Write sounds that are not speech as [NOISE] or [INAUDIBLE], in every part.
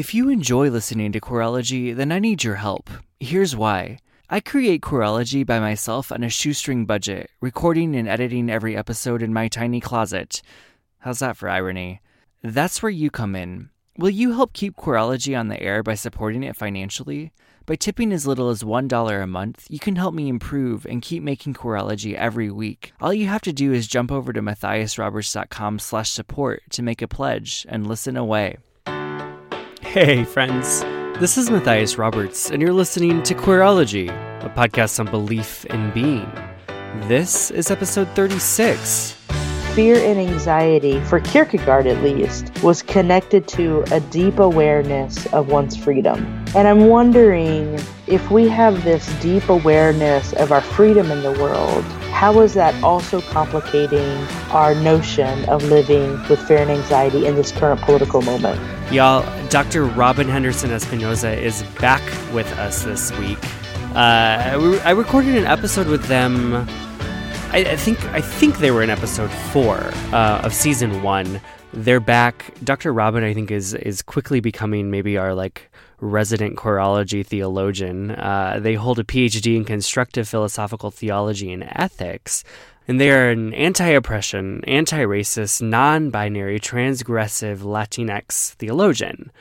If you enjoy listening to Queerology, then I need your help. Here's why. I create Queerology by myself on a shoestring budget, recording and editing every episode in my tiny closet. How's that for irony? That's where you come in. Will you help keep Queerology on the air by supporting it financially? By tipping as little as $1 a month, you can help me improve and keep making Queerology every week. All you have to do is jump over to matthiasroberts.com slash support to make a pledge and listen away. Hey, friends. This is Matthias Roberts, and you're listening to Queerology, a podcast on belief in being. This is episode 36 fear and anxiety, for Kierkegaard at least, was connected to a deep awareness of one's freedom. And I'm wondering if we have this deep awareness of our freedom in the world, how is that also complicating our notion of living with fear and anxiety in this current political moment? Y'all, Dr. Robyn Henderson Espinoza is back with us this week. Uh, I recorded an episode with them I, I, think I think they were in episode four uh, of season one. They're back. Dr. Robyn, I think, is is quickly becoming maybe our like resident Queerology theologian. Uh, they hold a PhD in constructive philosophical theology and ethics. And they are an anti oppression, anti racist, non binary, transgressive Latinx theologian.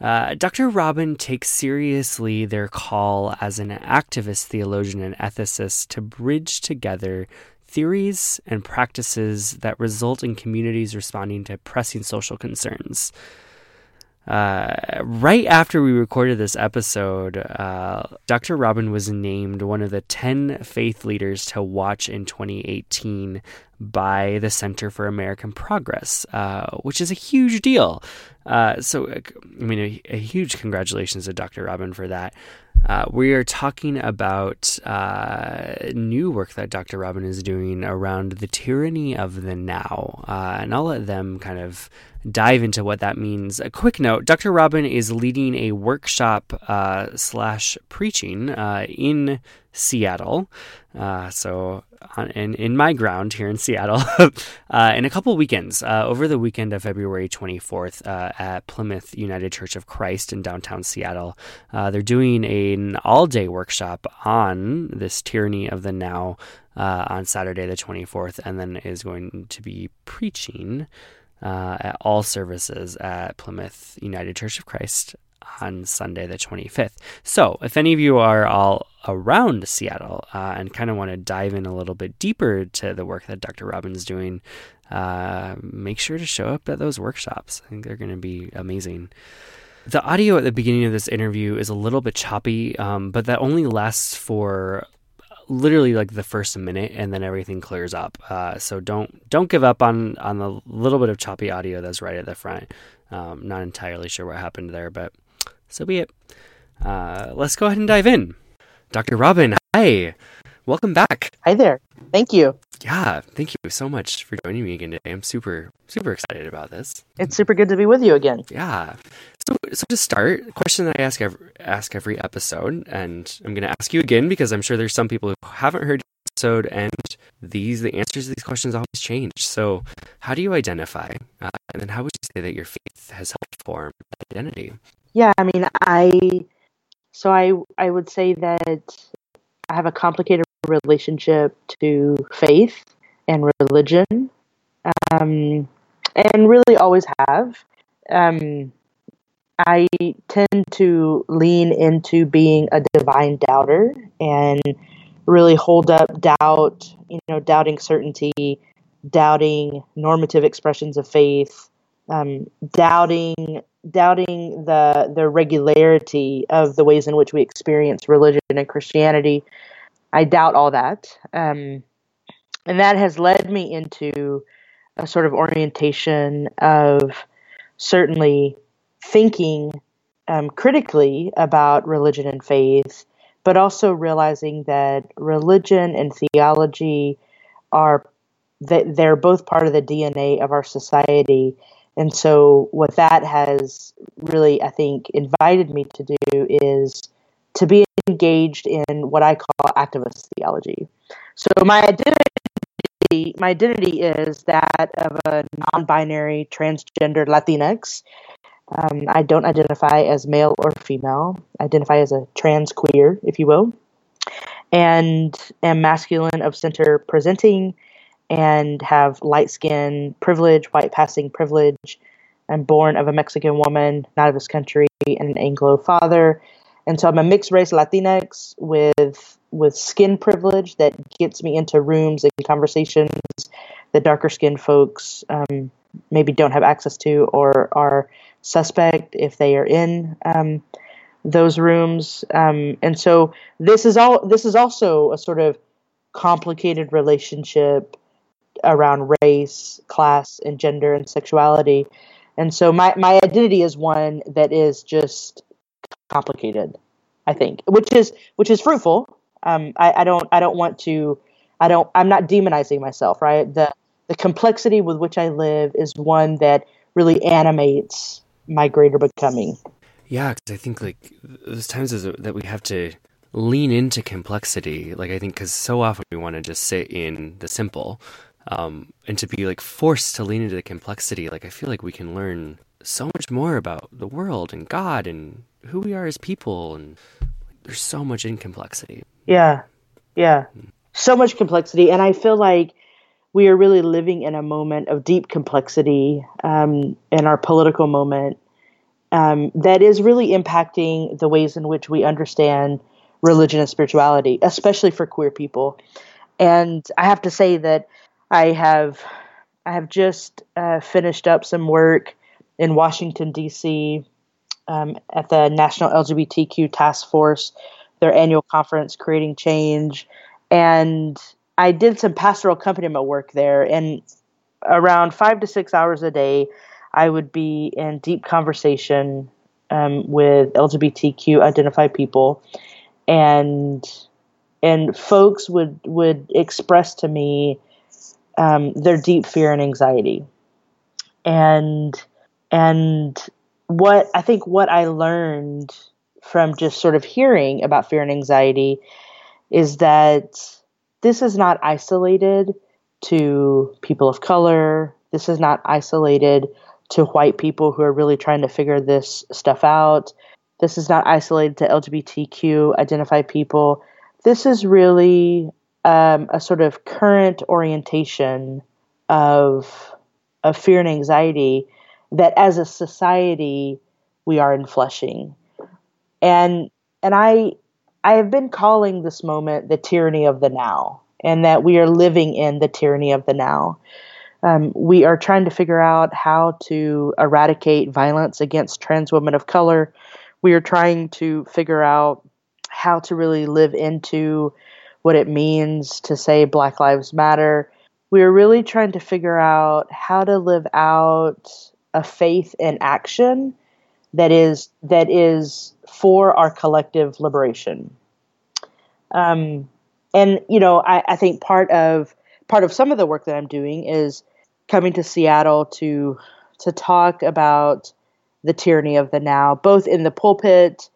Uh, Dr. Robyn takes seriously their call as an activist theologian and ethicist to bridge together theories and practices that result in communities responding to pressing social concerns. Uh, right after we recorded this episode, uh, Dr. Robyn was named one of the 10 faith leaders to watch in 2018 by the Center for American Progress, uh, which is a huge deal. Uh, so, I mean, a, a, huge congratulations to Dr. Robyn for that. Uh, we are talking about uh, new work that Dr. Robyn is doing around the tyranny of the now. Uh, and I'll let them kind of dive into what that means. A quick note Dr. Robyn is leading a workshop uh, slash preaching uh, in Seattle. Uh, so, on, in, in my ground here in Seattle, [LAUGHS] uh, in a couple weekends, uh, over the weekend of February 24th uh, at Plymouth United Church of Christ in downtown Seattle. Uh, they're doing an all day workshop on this tyranny of the now uh, on Saturday, the 24th, and then is going to be preaching. at all services at Plymouth United Church of Christ on Sunday, the 25th. So, if any of you are all around Seattle uh, and kind of want to dive in a little bit deeper to the work that Dr. Robyn's doing, uh, make sure to show up at those workshops. I think they're going to be amazing. The audio at the beginning of this interview is a little bit choppy, um, but that only lasts for literally like the first minute and then everything clears up. Uh, so don't don't give up on on the little bit of choppy audio that's right at the front. Um, not entirely sure what happened there, but so be it. Uh, let's go ahead and dive in. Dr. Robyn, hi. Welcome back. Hi there. Thank you. Yeah, thank you so much for joining me again today. I'm super, super excited about this. It's super good to be with you again. Yeah. So, so to start, question that I ask every, ask every episode, and I'm going to ask you again because I'm sure there's some people who haven't heard the episode, and these the answers to these questions always change. So, how do you identify, uh, and then how would you say that your faith has helped form identity? Yeah, I mean, I so I I would say that I have a complicated relationship to faith and religion, um, and really always have. Um, I tend to lean into being a divine doubter and really hold up doubt, you know, doubting certainty, doubting normative expressions of faith, um, doubting doubting the the regularity of the ways in which we experience religion and Christianity. I doubt all that, um, and that has led me into a sort of orientation of certainly thinking um, critically about religion and faith, but also realizing that religion and theology are that they're both part of the DNA of our society and so, what that has really, I think, invited me to do is to be engaged in what I call activist theology. So, my identity, my identity is that of a non-binary transgender Latinx, Um, I don't identify as male or female. I identify as a trans queer, if you will, and am masculine of center presenting and have light skin privilege, white passing privilege. I'm born of a Mexican woman, not of this country, and an Anglo father. And so I'm a mixed race Latinx with with skin privilege that gets me into rooms and conversations that darker skinned folks um, maybe don't have access to or are suspect if they are in um, those rooms. Um, and so this is all. This is also a sort of complicated relationship around race, class, and gender and sexuality. And so my my identity is one that is just complicated. I think, which is which is fruitful. Um, I, I don't I don't want to. I don't. I'm not demonizing myself. Right. The the complexity with which I live is one that really animates my greater becoming. Yeah, because I think like there's times is that we have to lean into complexity. Like I think because so often we want to just sit in the simple, um, and to be like forced to lean into the complexity. Like I feel like we can learn so much more about the world and God and who we are as people, and there's so much in complexity. Yeah, yeah, so much complexity, and I feel like we are really living in a moment of deep complexity um, in our political moment um, that is really impacting the ways in which we understand religion and spirituality, especially for queer people. And I have to say that I have I have just uh, finished up some work in Washington D.C. Um, at the National LGBTQ Task Force, their annual conference, Creating Change, and I did some pastoral accompaniment work there. And around five to six hours a day, I would be in deep conversation um, with LGBTQ identified people, and and folks would would express to me um, their deep fear and anxiety, and and what I think what I learned from just sort of hearing about fear and anxiety is that this is not isolated to people of color. This is not isolated to white people who are really trying to figure this stuff out. This is not isolated to LGBTQ identified people. This is really um, a sort of current orientation of of fear and anxiety that as a society we are infleshing. And and I I have been calling this moment the tyranny of the now, and that we are living in the tyranny of the now. Um, we are trying to figure out how to eradicate violence against trans women of color. We are trying to figure out how to really live into what it means to say Black Lives Matter. We are really trying to figure out how to live out a faith in action that is that is for our collective liberation. Um, and you know, I, I think part of part of some of the work that I'm doing is coming to Seattle to to talk about the tyranny of the now, both in the pulpit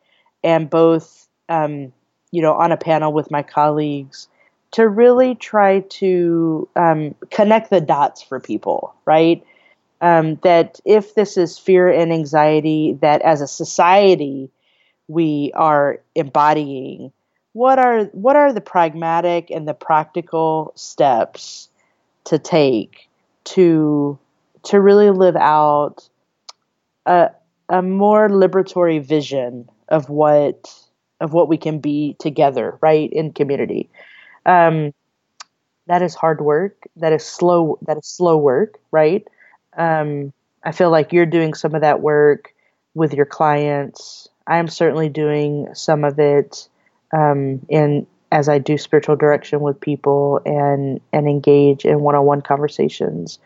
and both, um, you know, on a panel with my colleagues, to really try to um, connect the dots for people, right? Um, that if this is fear and anxiety that as a society we are embodying, what are what are the pragmatic and the practical steps to take to to really live out a a more liberatory vision of what of what we can be together, right, in community. Um, that is hard work. That is slow. That is slow work, right? Um, I feel like you're doing some of that work with your clients. I am certainly doing some of it um, in as I do spiritual direction with people and and engage in one-on-one conversations.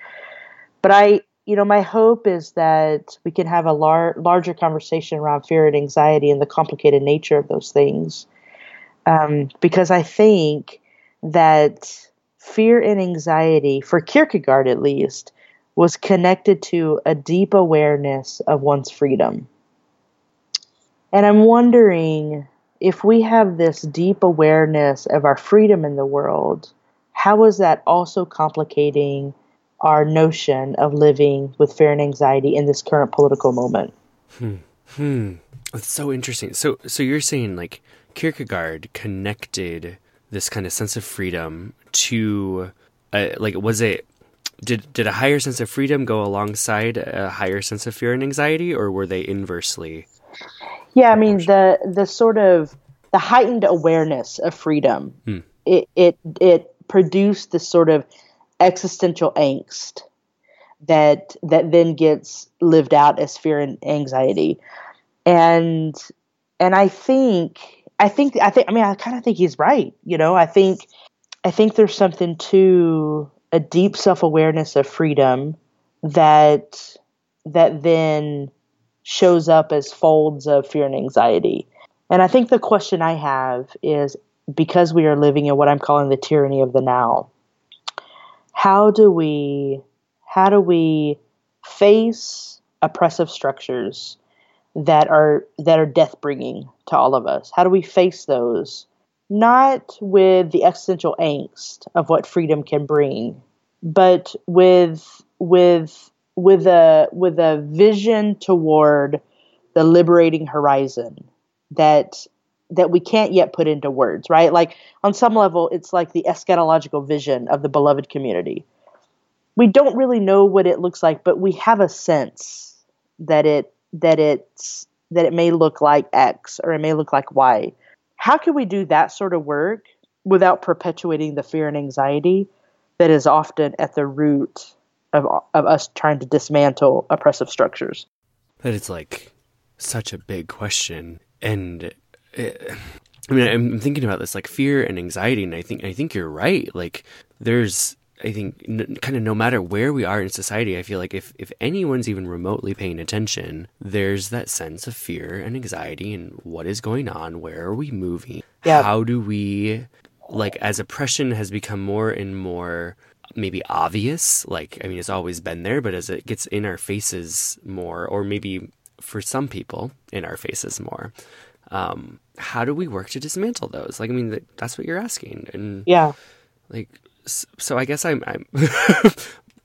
But I, you know, my hope is that we can have a lar- larger conversation around fear and anxiety and the complicated nature of those things, um, because I think that fear and anxiety, for Kierkegaard at least, was connected to a deep awareness of one's freedom. And I'm wondering if we have this deep awareness of our freedom in the world, how is that also complicating our notion of living with fear and anxiety in this current political moment? Hmm. Hmm. It's so interesting. So, so you're saying like Kierkegaard connected this kind of sense of freedom to, uh, like, was it did did a higher sense of freedom go alongside a higher sense of fear and anxiety, or were they inversely? Yeah, I mean the the sort of the heightened awareness of freedom. Hmm. It it it produced this sort of existential angst that that then gets lived out as fear and anxiety and and i think i think i think i mean i kind of think he's right you know i think i think there's something to a deep self-awareness of freedom that that then shows up as folds of fear and anxiety. And i think the question i have is because we are living in what i'm calling the tyranny of the now how do we how do we face oppressive structures that are that are death bringing to all of us? How do we face those? Not with the existential angst of what freedom can bring but with with with a with a vision toward the liberating horizon that that we can't yet put into words right like on some level it's like the eschatological vision of the beloved community we don't really know what it looks like, but we have a sense that it that it's that it may look like X or it may look like Y. How can we do that sort of work without perpetuating the fear and anxiety that is often at the root of of us trying to dismantle oppressive structures? But it's like such a big question, and it, I mean, I'm thinking about this like fear and anxiety, and I think I think you're right. Like, there's I think n- kind of no matter where we are in society, I feel like if, if anyone's even remotely paying attention, there's that sense of fear and anxiety and what is going on? Where are we moving? Yeah. How do we, like, as oppression has become more and more maybe obvious, like, I mean, it's always been there, but as it gets in our faces more, or maybe for some people in our faces more, um, how do we work to dismantle those? Like, I mean, that's what you're asking. And yeah, like, so I guess I'm. I'm [LAUGHS]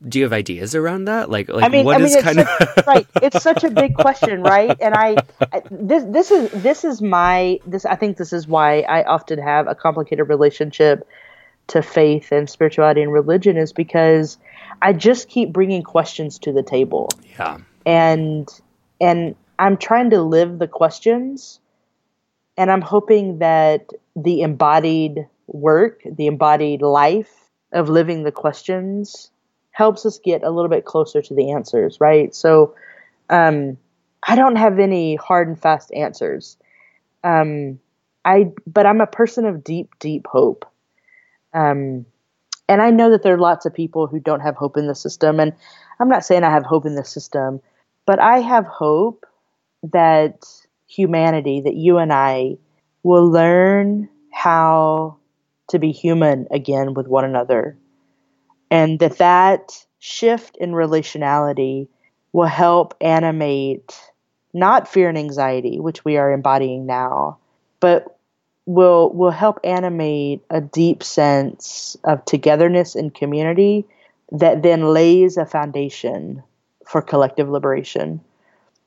do you have ideas around that? Like, like I mean, what I mean, is kind such, of right? It's such a big question, right? And I, I, this this is this is my this. I think this is why I often have a complicated relationship to faith and spirituality and religion is because I just keep bringing questions to the table. Yeah, and and I'm trying to live the questions, and I'm hoping that the embodied work, the embodied life of living the questions helps us get a little bit closer to the answers, right? So um, I don't have any hard and fast answers. Um, I but I'm a person of deep, deep hope. Um, and I know that there are lots of people who don't have hope in the system, and I'm not saying I have hope in the system, but I have hope that humanity, that you and I, will learn how to be human again with one another. And that that shift in relationality will help animate not fear and anxiety, which we are embodying now, but will will help animate a deep sense of togetherness and community that then lays a foundation for collective liberation.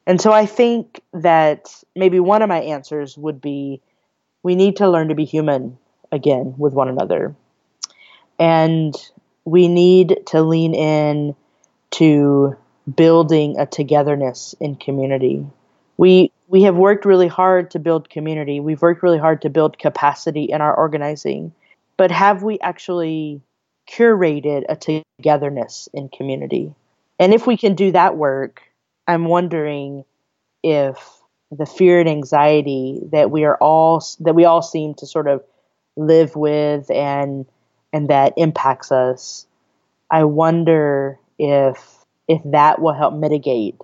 And so I think that maybe one of my answers would be we need to learn to be human again with one another. And we need to lean in to building a togetherness in community. We we have worked really hard to build community. We've worked really hard to build capacity in our organizing. But have we actually curated a togetherness in community? And if we can do that work, I'm wondering if the fear and anxiety that we are all that we all seem to sort of live with and and that impacts us i wonder if if that will help mitigate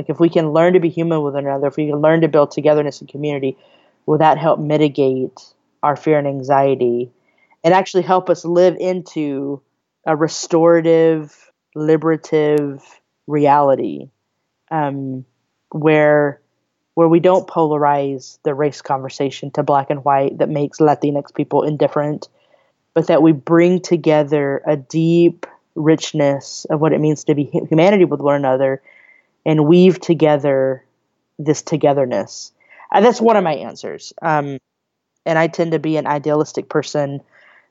like if we can learn to be human with one another if we can learn to build togetherness and community will that help mitigate our fear and anxiety and actually help us live into a restorative liberative reality um, where where we don't polarize the race conversation to black and white that makes Latinx people indifferent, but that we bring together a deep richness of what it means to be humanity with one another and weave together this togetherness? Uh, that's one of my answers. Um, and I tend to be an idealistic person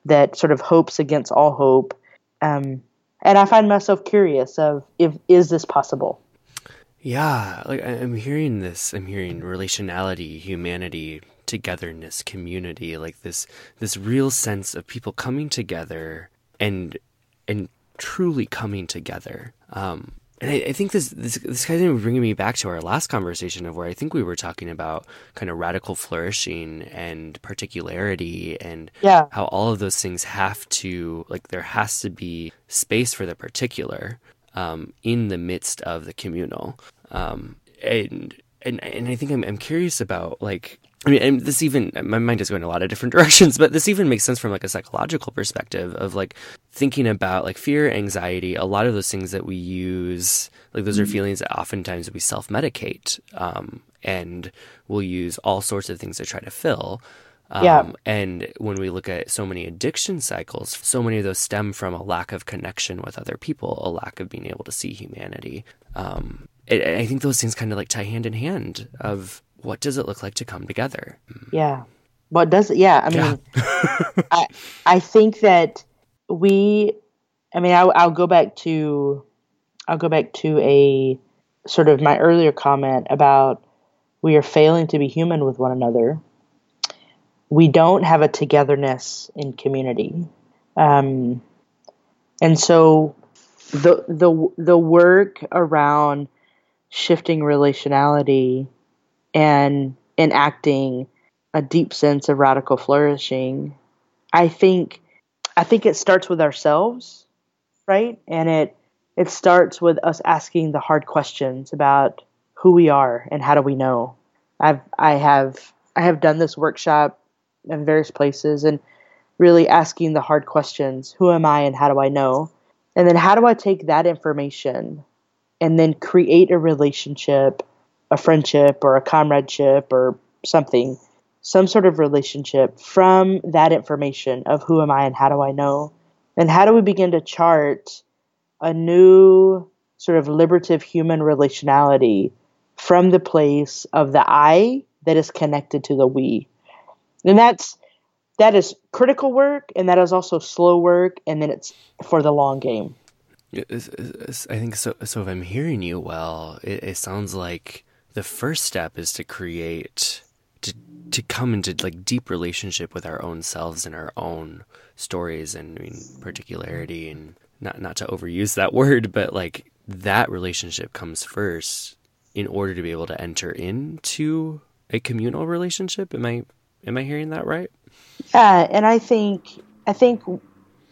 that sort of hopes against all hope. Um, and I find myself curious of if is this possible? Yeah, like I'm hearing this. I'm hearing relationality, humanity, togetherness, community, like this this real sense of people coming together and and truly coming together. Um, and I, I, think this this this kind of bringing me back to our last conversation of where I think we were talking about kind of radical flourishing and particularity and yeah. how all of those things have to like there has to be space for the particular um, in the midst of the communal. Um, and and and I think I'm I'm curious about like I mean, and this even my mind is going a lot of different [LAUGHS] directions, but this even makes sense from like a psychological perspective of like thinking about like fear, anxiety, a lot of those things that we use, like those are mm-hmm. feelings that oftentimes we self medicate, um, and we'll use all sorts of things to try to fill. Um, yeah. And when we look at so many addiction cycles, so many of those stem from a lack of connection with other people, a lack of being able to see humanity. Um, it, I think those things kind of like tie hand in hand of what does it look like to come together? Yeah. What does it? Yeah. I mean, yeah. [LAUGHS] I, I think that we, I mean, I'll, I'll go back to, I'll go back to a sort of my earlier comment about we are failing to be human with one another. We don't have a togetherness in community. Um, and so the, the, the work around shifting relationality and enacting a deep sense of radical flourishing i think i think it starts with ourselves right? And it it starts with us asking the hard questions about who we are and how do we know. I've i have i have done this workshop in various places and really asking the hard questions who am i and how do i know? And then how do i take that information and then create a relationship a friendship or a comradeship or something, some sort of relationship from that information of who am I and how do I know? And how do we begin to chart a new sort of liberative human relationality from the place of the I that is connected to the we? And that's that is critical work and that is also slow work and then it's for the long game. I think so. So if I'm hearing you well, it, it sounds like the first step is to create to to come into like deep relationship with our own selves and our own stories and I mean, particularity and not not to overuse that [LAUGHS] word, but like that relationship comes first in order to be able to enter into a communal relationship. Am I am I hearing that right? Yeah, and I think I think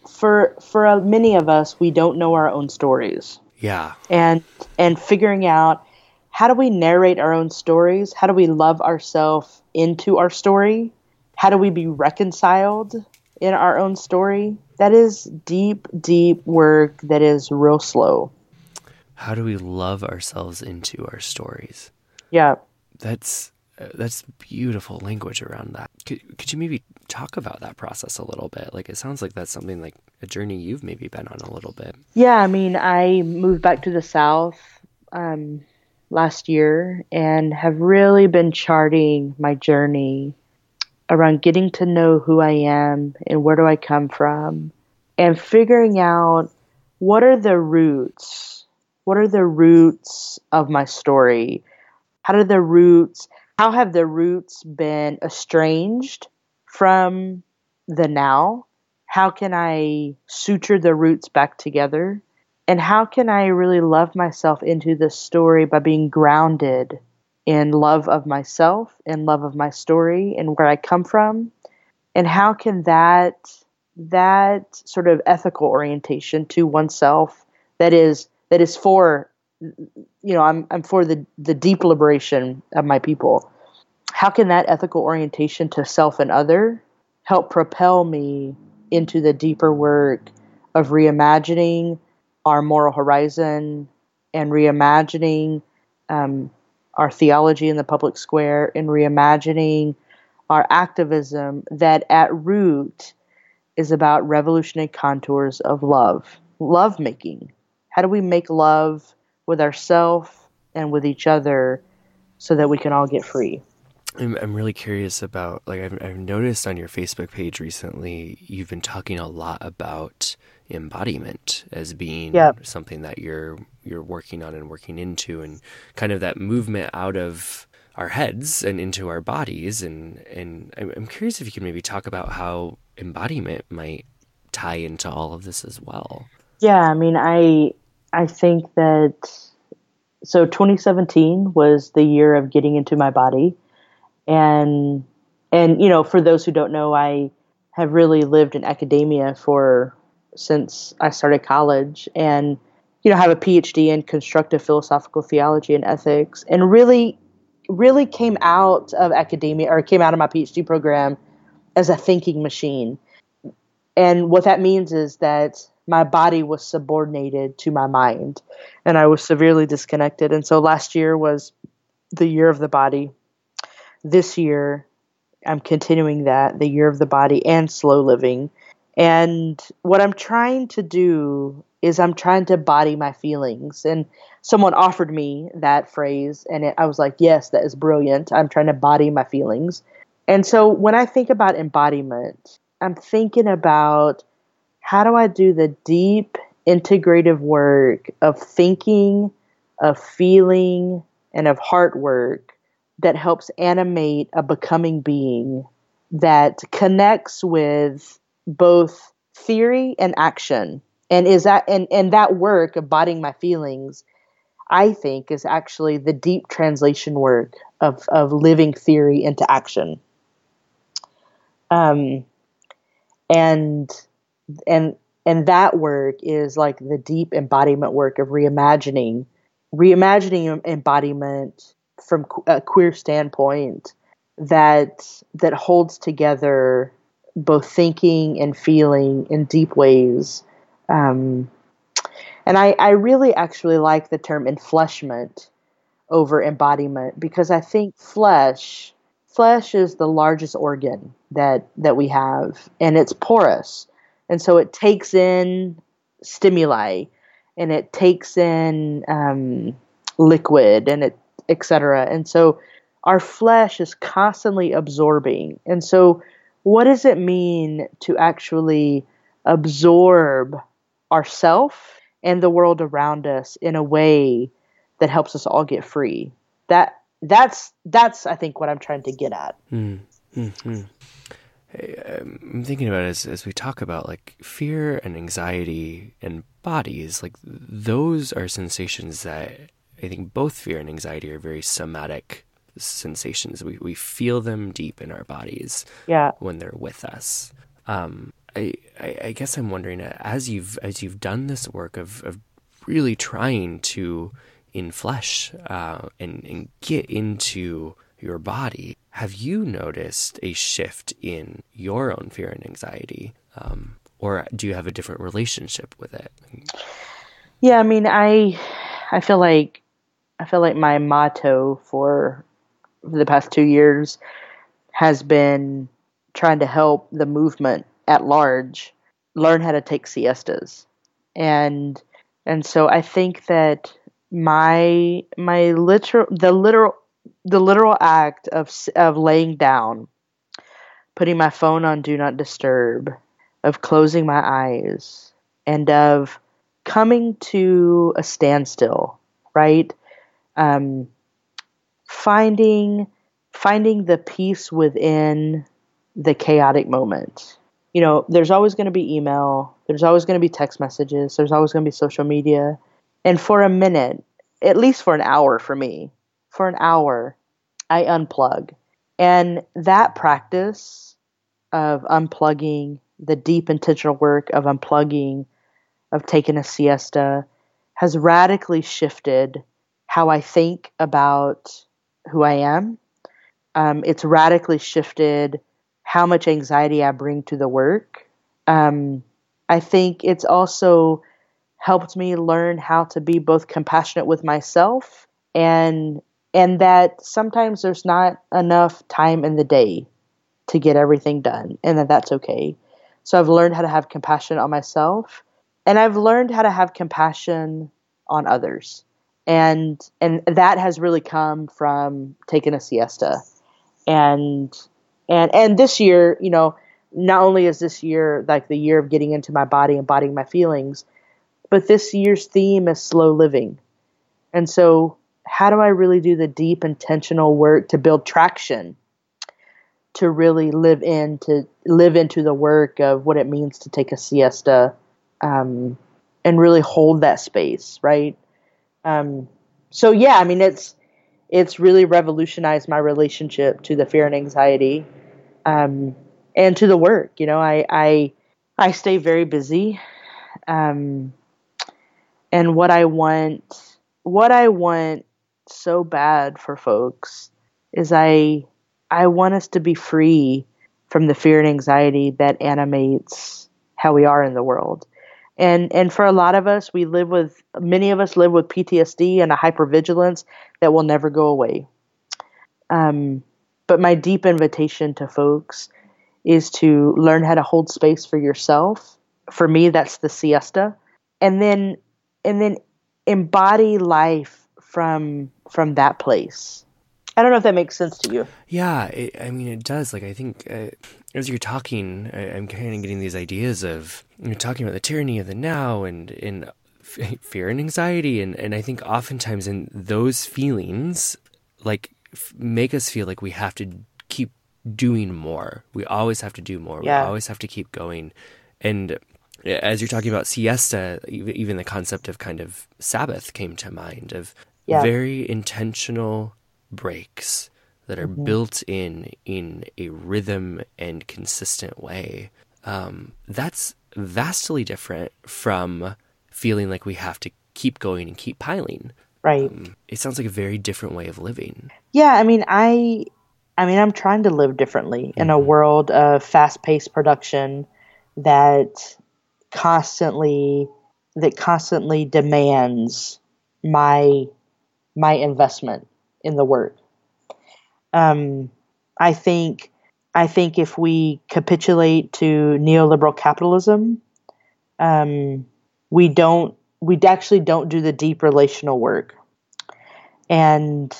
for for many of us, we don't know our own stories. Yeah, and and figuring out how do we narrate our own stories? How do we love ourselves into our story? How do we be reconciled in our own story? That is deep, deep work that is real slow. How do we love ourselves into our stories? Yeah. That's uh, that's beautiful language around that. Could, could you maybe talk about that process a little bit? Like it sounds like that's something like a journey you've maybe been on a little bit. Yeah, I mean, I moved back to the south um, last year and have really been charting my journey around getting to know who I am and where do I come from and figuring out what are the roots what are the roots of my story? How do the roots how have the roots been estranged from the now? How can i suture the roots back together and how can I really love myself into this story by being grounded in love of myself and love of my story and where I come from? And how can that that sort of ethical orientation to oneself that is that is for you know I'm I'm for the the deep liberation of my people. How can that ethical orientation to self and other help propel me into the deeper work of reimagining our moral horizon and reimagining um, our theology in the public square and reimagining our activism that at root is about revolutionary contours of love, love making. How do we make love with ourselves and with each other so that we can all get free. I'm, I'm really curious about like I've, I've noticed on your Facebook page recently you've been talking a lot about embodiment as being yep. something that you're you're working on and working into and kind of that movement out of our heads and into our bodies and and I'm curious if you can maybe talk about how embodiment might tie into all of this as well. Yeah, I mean I I think that so 2017 was the year of getting into my body and and you know for those who don't know I have really lived in academia for since I started college and you know have a PhD in constructive philosophical theology and ethics and really really came out of academia or came out of my PhD program as a thinking machine. And what that means is that my body was subordinated to my mind and I was severely disconnected. And so last year was the year of the body. This year, I'm continuing that, the year of the body and slow living. And what I'm trying to do is I'm trying to body my feelings. And someone offered me that phrase, and it, I was like, yes, that is brilliant. I'm trying to body my feelings. And so when I think about embodiment, I'm thinking about how do I do the deep integrative work of thinking, of feeling, and of heart work that helps animate a becoming being that connects with both theory and action. And is that and and that work of bodying my feelings i think is actually the deep translation work of of living theory into action. Um and and and that work is like the deep embodiment work of reimagining reimagining embodiment from a queer standpoint that that holds together both thinking and feeling in deep ways. Um, and I, I really actually like the term enfleshment over embodiment because I think flesh flesh is the largest organ that that we have and it's porous. And so it takes in stimuli and it takes in um, liquid and it etc and so our flesh is constantly absorbing. And so what does it mean to actually absorb ourself and the world around us in a way that helps us all get free. That that's that's I think what I'm trying to get at. Mm, Hey, I'm thinking about as as we talk about like fear and anxiety and bodies, like those are sensations that I think both fear and anxiety are very somatic sensations. We we feel them deep in our bodies. Yeah. When they're with us. Um, I, I, guess I'm wondering as you've as you've done this work of, of really trying to inflesh uh, and, and get into your body, have you noticed a shift in your own fear and anxiety, um, or do you have a different relationship with it? Yeah, I mean, I I feel like I feel like my motto for the past two years has been trying to help the movement at large learn how to take siestas. And and so i think that my my literal the literal the literal act of of laying down putting my phone on do not disturb of closing my eyes and of coming to a standstill right? Um, finding finding the peace within the chaotic moment you know, there's always going to be email, there's always going to be text messages, there's always going to be social media. And for a minute, at least for an hour for me, for an hour, I unplug. And that practice of unplugging, the deep intentional work of unplugging, of taking a siesta, has radically shifted how I think about who I am. Um, it's radically shifted how much anxiety I bring to the work. Um, I think it's also helped me learn how to be both compassionate with myself and and that sometimes there's not enough time in the day to get everything done and that that's okay. So I've learned how to have compassion on myself and I've learned how to have compassion on others. And and that has really come from taking a siesta. And and and this year you know not only is this year like the year of getting into my body and embodying my feelings but this year's theme is slow living. And so how do i really do the deep intentional work to build traction to really live in to live into the work of what it means to take a siesta um, and really hold that space right um, so yeah, I mean it's it's really revolutionized my relationship to the fear and anxiety, um, and to the work. You know, I I I stay very busy, um, and what I want what I want so bad for folks is I I want us to be free from the fear and anxiety that animates how we are in the world and and for a lot of us we live with many of us live with ptsd and a hypervigilance that will never go away. Um, but my deep invitation to folks is to learn how to hold space for yourself. For me that's the siesta. And then and then embody life from from that place I don't know if that makes sense to you. Yeah, it, I mean, it does. Like, I think uh, as you're talking, I, am kind of getting these ideas of you're talking about the tyranny of the now and in [LAUGHS] fear and anxiety, and and I think oftentimes in those feelings, like f- make us feel like we have to keep doing more. We always have to do more. Yeah. We always have to keep going, and as you're talking about siesta, even the concept of kind of Sabbath came to mind of yeah. very intentional breaks that are mm-hmm. built in in a rhythm and consistent way. Um, that's vastly different from feeling like we have to keep going and keep piling. Right. Um, it sounds like a very different way of living. Yeah, I mean, I, I mean, I'm trying to live differently mm-hmm. in a mm-hmm. world of fast-paced production that constantly that constantly demands my my investment in the word. Um, I think I think if we capitulate to neoliberal capitalism, um, we don't we actually don't do the deep relational work, and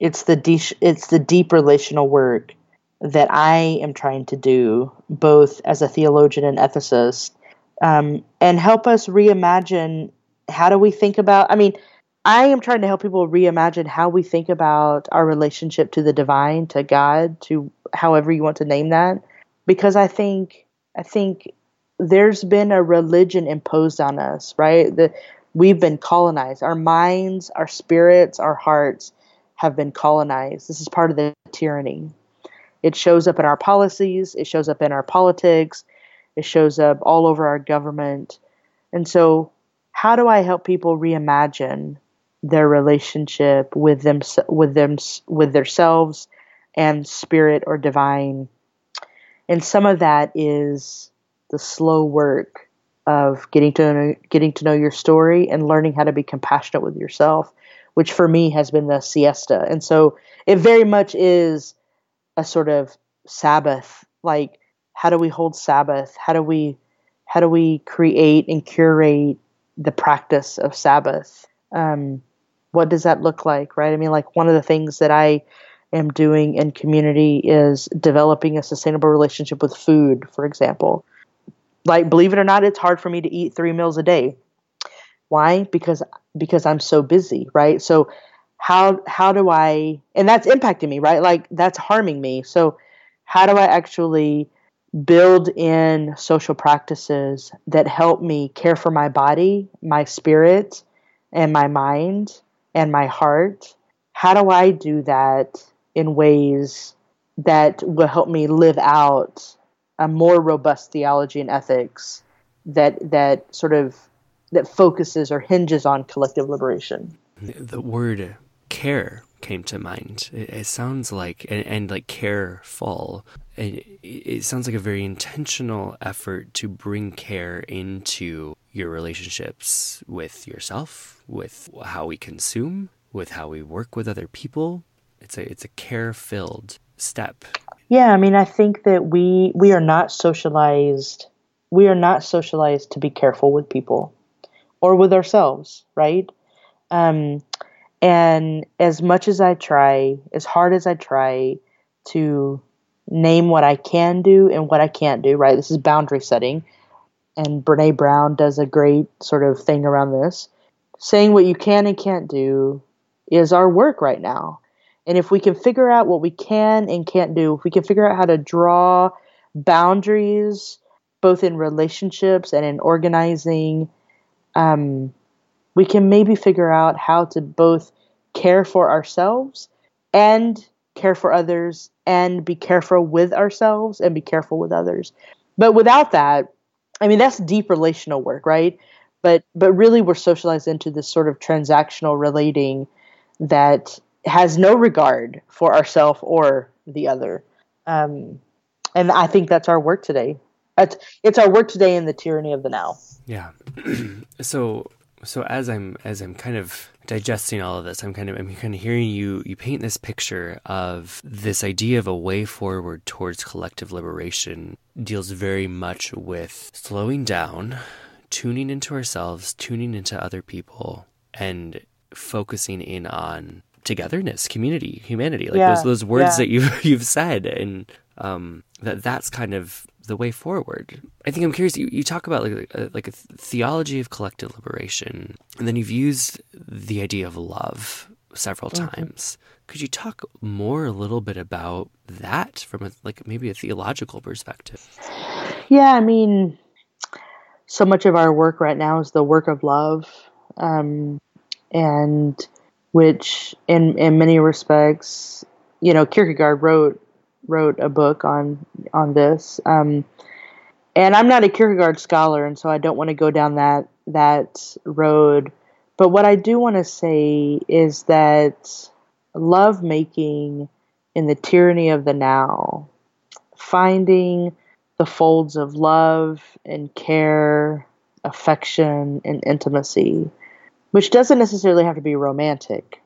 it's the de- it's the deep relational work that I am trying to do, both as a theologian and ethicist, um, and help us reimagine how do we think about. I mean, I am trying to help people reimagine how we think about our relationship to the divine, to God, to however you want to name that, because I think I think there's been a religion imposed on us, right? The, we've been colonized. Our minds, our spirits, our hearts have been colonized. This is part of the tyranny. It shows up in our policies, it shows up in our politics, it shows up all over our government. And so, how do I help people reimagine their relationship with them with them with themselves and spirit or divine. And some of that is the slow work of getting to know, getting to know your story and learning how to be compassionate with yourself which for me has been the siesta. And so it very much is a sort of sabbath. Like how do we hold sabbath? How do we how do we create and curate the practice of sabbath? Um, what does that look like, right? I mean, like one of the things that I am doing in community is developing a sustainable relationship with food, for example. Like, believe it or not, it's hard for me to eat three meals a day. Why? Because because I'm so busy, right? So how how do I and that's impacting me, right? Like that's harming me. So how do I actually build in social practices that help me care for my body, my spirit, and my mind and my heart. How do I do that in ways that will help me live out a more robust theology and ethics that that sort of that focuses or hinges on collective liberation? The word care came to mind. It, it sounds like and, and, like careful. It, it sounds like a very intentional effort to bring care into your relationships with yourself, with how we consume, with how we work with other people. It's a it's a care filled step. Yeah, I mean, I think that we we are not socialized. We are not socialized to be careful with people, or with ourselves, right? Um, And as much as I try, as hard as I try to name what I can do and what I can't do, right? This is boundary setting. And Brene Brown does a great sort of thing around this. Saying what you can and can't do is our work right now. And if we can figure out what we can and can't do, if we can figure out how to draw boundaries, both in relationships and in organizing, um, we can maybe figure out how to both care for ourselves and care for others and be careful with ourselves and be careful with others. But without that, I mean that's deep relational work, right? But but really we're socialized into this sort of transactional relating that has no regard for ourself or the other. Um, and I think that's our work today. It's, it's our work today in the tyranny of the now. Yeah. [CLEARS THROAT] so so as I'm as I'm kind of digesting all of this, I'm kind of I'm kind of hearing you you paint this picture of this idea of a way forward towards collective liberation deals very much with slowing down, tuning into ourselves, tuning into other people, and focusing in on togetherness, community, humanity, like yeah, those those words yeah. that you [LAUGHS] you've said, and um, that that's kind of the way forward. I think I'm curious. You, you talk about like a, like a theology of collective liberation, and then you've used the idea of love several mm-hmm. times. Could you talk more a little bit about that from a, like maybe a theological perspective? Yeah, I mean, so much of our work right now is the work of love, um, and which in in many respects, you know, Kierkegaard wrote wrote a book on on this. Um, and I'm not a Kierkegaard scholar, and so I don't want to go down that that road. But what I do want to say is that love making in the tyranny of the now, finding the folds of love and care, affection, and intimacy, which doesn't necessarily have to be romantic,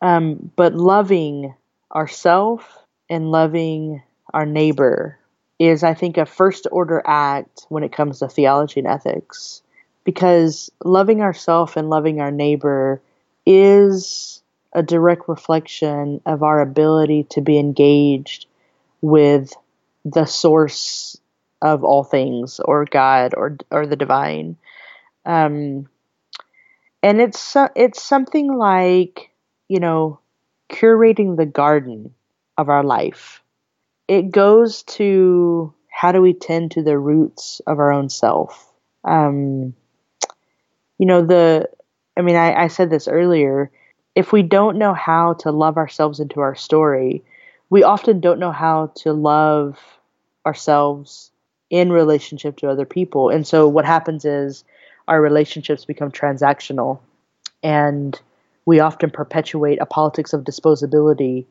um, but loving ourself and loving our neighbor is, I think, a first order act when it comes to theology and ethics. Because loving ourselves and loving our neighbor is a direct reflection of our ability to be engaged with the source of all things, or God, or or the divine. Um, and it's it's something like you know curating the garden of our life. It goes to how do we tend to the roots of our own self. Um, you know, the, I mean, I, I said this earlier. If we don't know how to love ourselves into our story, we often don't know how to love ourselves in relationship to other people. And so what happens is our relationships become transactional and we often perpetuate a politics of disposability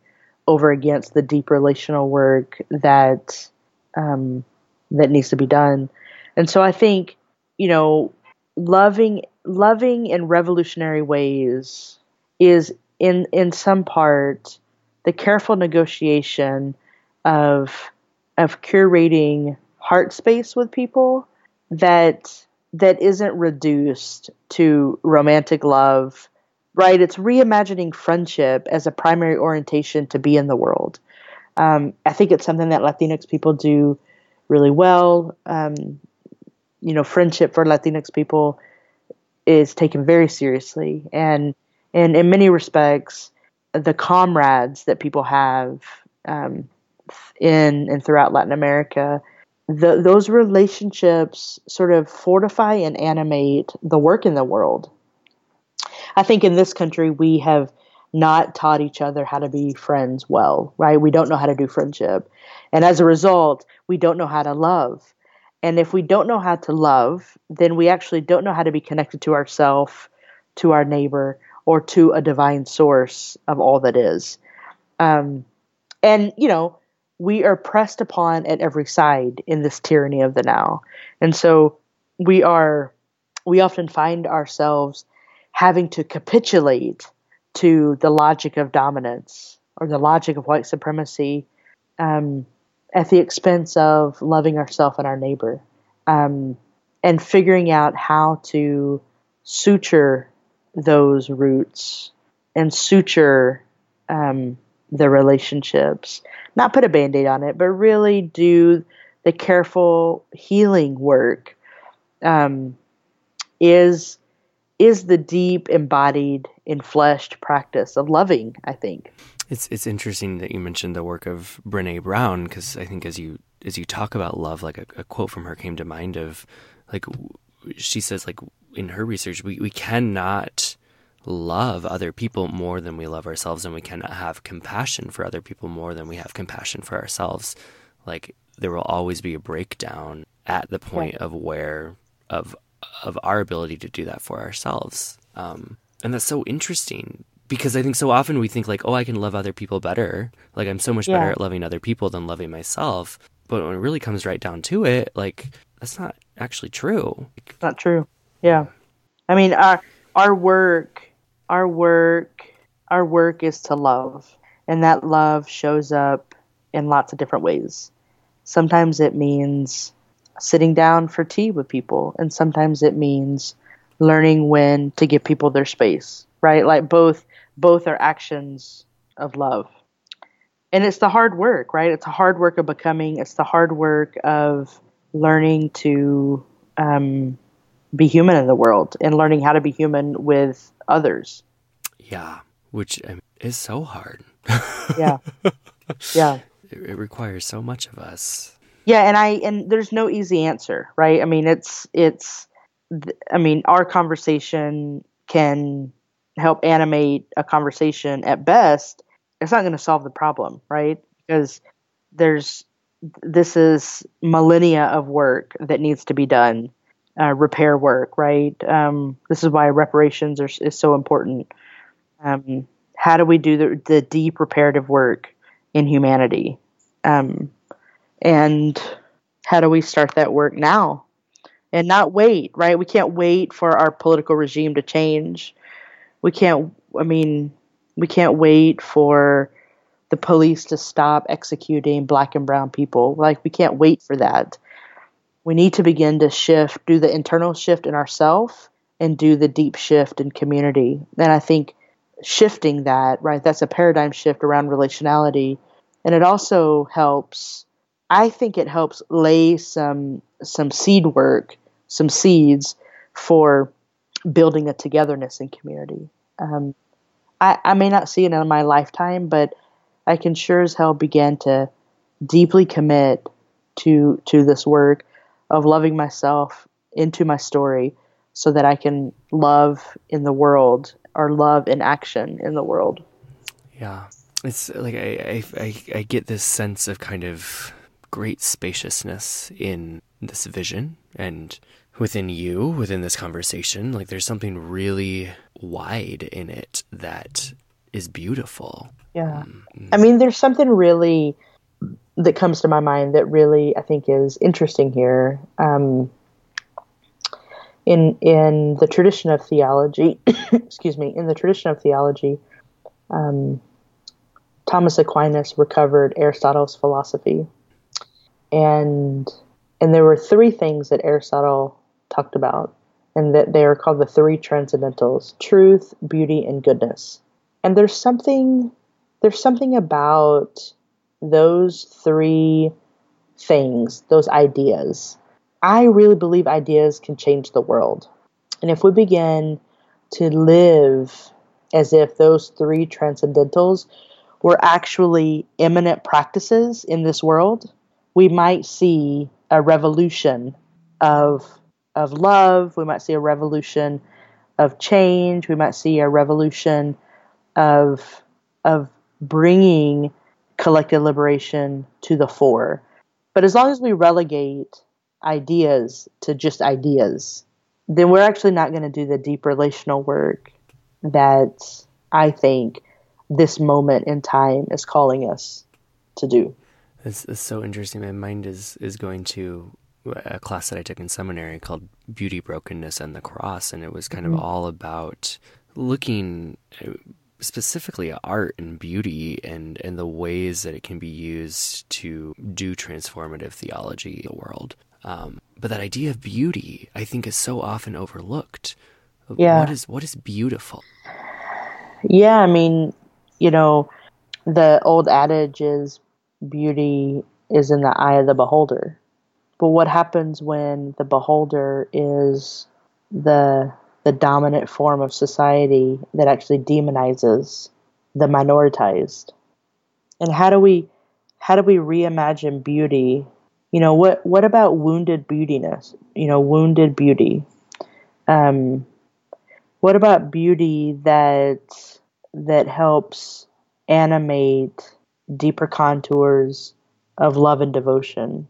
over against the deep relational work that um, that needs to be done. And so I think, you know, loving loving in revolutionary ways is in in some part the careful negotiation of of curating heart space with people that that isn't reduced to romantic love right? It's reimagining friendship as a primary orientation to be in the world. Um, I think it's something that Latinx people do really well. Um, you know, friendship for Latinx people is taken very seriously, and and in many respects, the comrades that people have um, in and throughout Latin America, the, those relationships sort of fortify and animate the work in the world. I think in this country we have not taught each other how to be friends well, right? We don't know how to do friendship. And as a result, we don't know how to love. And if we don't know how to love, then we actually don't know how to be connected to ourself, to our neighbor, or to a divine source of all that is. Um, and, you know, we are pressed upon at every side in this tyranny of the now. And so we are, we often find ourselves having to capitulate to the logic of dominance or the logic of white supremacy um, at the expense of loving ourselves and our neighbor um, and figuring out how to suture those roots and suture um, the relationships. Not put a band aid on it, but really do the careful healing work. Um, is is the deep embodied enfleshed practice of loving i think. It's it's interesting that you mentioned the work of Brené Brown because i think as you as you talk about love like a, a, quote from her came to mind of like she says like in her research we, we cannot love other people more than we love ourselves and we cannot have compassion for other people more than we have compassion for ourselves. Like there will always be a breakdown at the point of where of of our ability to do that for ourselves. Um, and that's so interesting because I think so often we think like, oh, I can love other people better. Like I'm so much yeah. better at loving other people than loving myself. But when it really comes right down to it, like that's not actually true. Not true. Yeah. I mean, our our work, our work, our work is to love, and that love shows up in lots of different ways. Sometimes it means sitting down for tea with people, and sometimes it means learning when to give people their space, right? Like both both are actions of love. And it's the hard work, right? It's the hard work of becoming. It's the hard work of learning to um, be human in the world and learning how to be human with others. Yeah, which um, is so hard. yeah, [LAUGHS] yeah. It, it requires so much of us. Yeah, and I and there's no easy answer, right? I mean, it's it's I mean, our conversation can help animate a conversation at best. It's not going to solve the problem, right? Because there's this is millennia of work that needs to be done, uh, repair work, right? Um, this is why reparations are, is so important. Um, how do we do the, the deep reparative work in humanity? Um, and how do we start that work now? And not wait right? We can't wait for our political regime to change. We can't i mean we can't wait for the police to stop executing black and brown people. Like we can't wait for that. We need to begin to shift do the internal shift in ourselves and do the deep shift in community. And i think shifting that right that's a paradigm shift around relationality. And it also helps I think it helps lay some some seed work, some seeds for building a togetherness in community. Um, I, I may not see it in my lifetime, but I can sure as hell begin to deeply commit to to this work of loving myself into my story so that I can love in the world or love in action in the world. Yeah. It's like I, I, I, I get this sense of kind of great spaciousness in this vision and within you, within this conversation. Like there's something really wide in it that is beautiful. Yeah. Um, I mean, there's something really that comes to my mind that really I think is interesting here. Um, in in the tradition of theology, [COUGHS] excuse me, in the tradition of theology, um, Thomas Aquinas recovered Aristotle's philosophy and and there were three things that Aristotle talked about, and that they are called the three transcendentals: truth, beauty, and goodness. And there's something there's something about those three things, those ideas. I really believe ideas can change the world. And if we begin to live as if those three transcendentals were actually immanent practices in this world, we might see a revolution of of love. We might see a revolution of change. We might see a revolution of of bringing collective liberation to the fore. But as long as we relegate ideas to just ideas, then we're actually not going to do the deep relational work that I think this moment in time is calling us to do. It's, it's so interesting. My mind is is going to a class that I took in seminary called Beauty, Brokenness, and the Cross, and it was kind mm-hmm. of all about looking uh, specifically at art and beauty and and the ways that it can be used to do transformative theology in the world. Um, but that idea of beauty, I think, is so often overlooked. Yeah. What is what is beautiful? Yeah, I mean, you know, the old adage is beauty is in the eye of the beholder. But what happens when the beholder is the the dominant form of society that actually demonizes the minoritized? And how do we how do we reimagine beauty? You know, what what about wounded beautiness? You know, wounded beauty. Um, what about beauty that that helps animate deeper contours of love and devotion?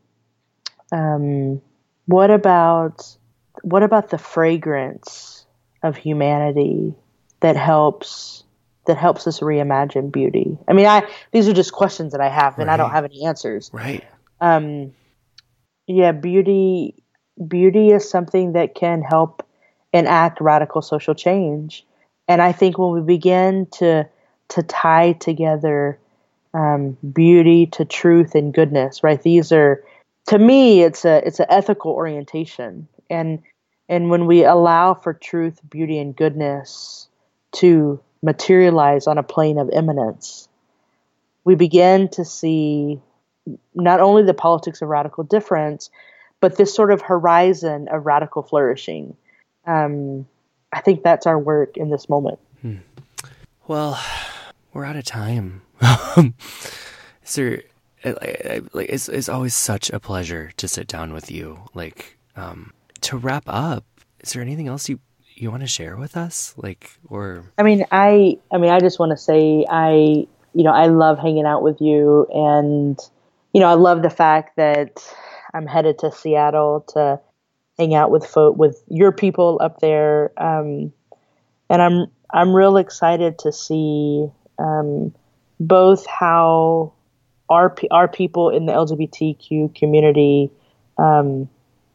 Um, what about what about the fragrance of humanity that helps that helps us reimagine beauty? I mean, I these are just questions that I have, and I don't have any answers. Right. Um, yeah, beauty beauty is something that can help enact radical social change, and I think when we begin to to tie together um, beauty to truth and goodness, right? These are to me, it's a it's an ethical orientation, and and when we allow for truth, beauty, and goodness to materialize on a plane of immanence, we begin to see not only the politics of radical difference, but this sort of horizon of radical flourishing. Um, I think that's our work in this moment. Well, we're out of time. I- I- like it's it's always such a pleasure to sit down with you. Like um to wrap up, is there anything else you you want to share with us? Like or I mean, I I mean, I just want to say I you know I love hanging out with you, and you know I love the fact that I'm headed to Seattle to hang out with folk with your people up there, um, and I'm I'm real excited to see um, both how our our people in the LGBTQ community um,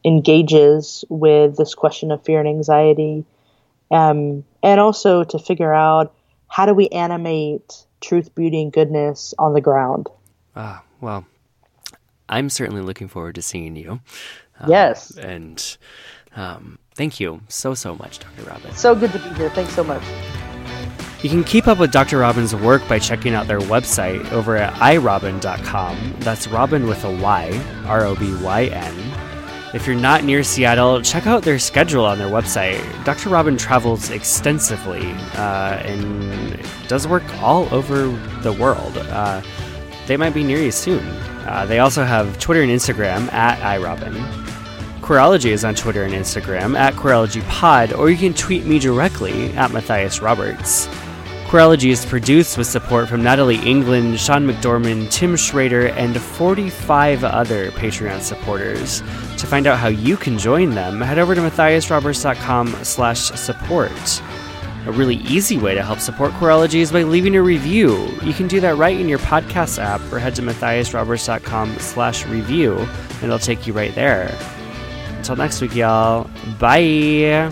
engages with this question of fear and anxiety um, and also to figure out how do we animate truth, beauty, and goodness on the ground. ah well, I'm certainly looking forward to seeing you. Um, Yes. And um thank you so so much, Dr. Robyn. So good to be here. Thanks so much. You can keep up with Dr. Robyn's work by checking out their website over at iRobyn.com. That's Robin with a Y, R O B Y N. If you're not near Seattle, check out their schedule on their website. Dr. Robyn travels extensively uh, and does work all over the world. Uh, they might be near you soon. Uh, they also have Twitter and Instagram at iRobyn. Queerology is on Twitter and Instagram at QueerologyPod, or you can tweet me directly at Matthias Roberts. Queerology is produced with support from Natalie England, Sean McDormand, Tim Schrader, and 45 other Patreon supporters. To find out how you can join them, head over to matthiasroberts.com slash support. A really easy way to help support Queerology is by leaving a review. You can do that right in your podcast app or head to matthiasroberts.com slash review and it'll take you right there. Until next week, y'all. Bye.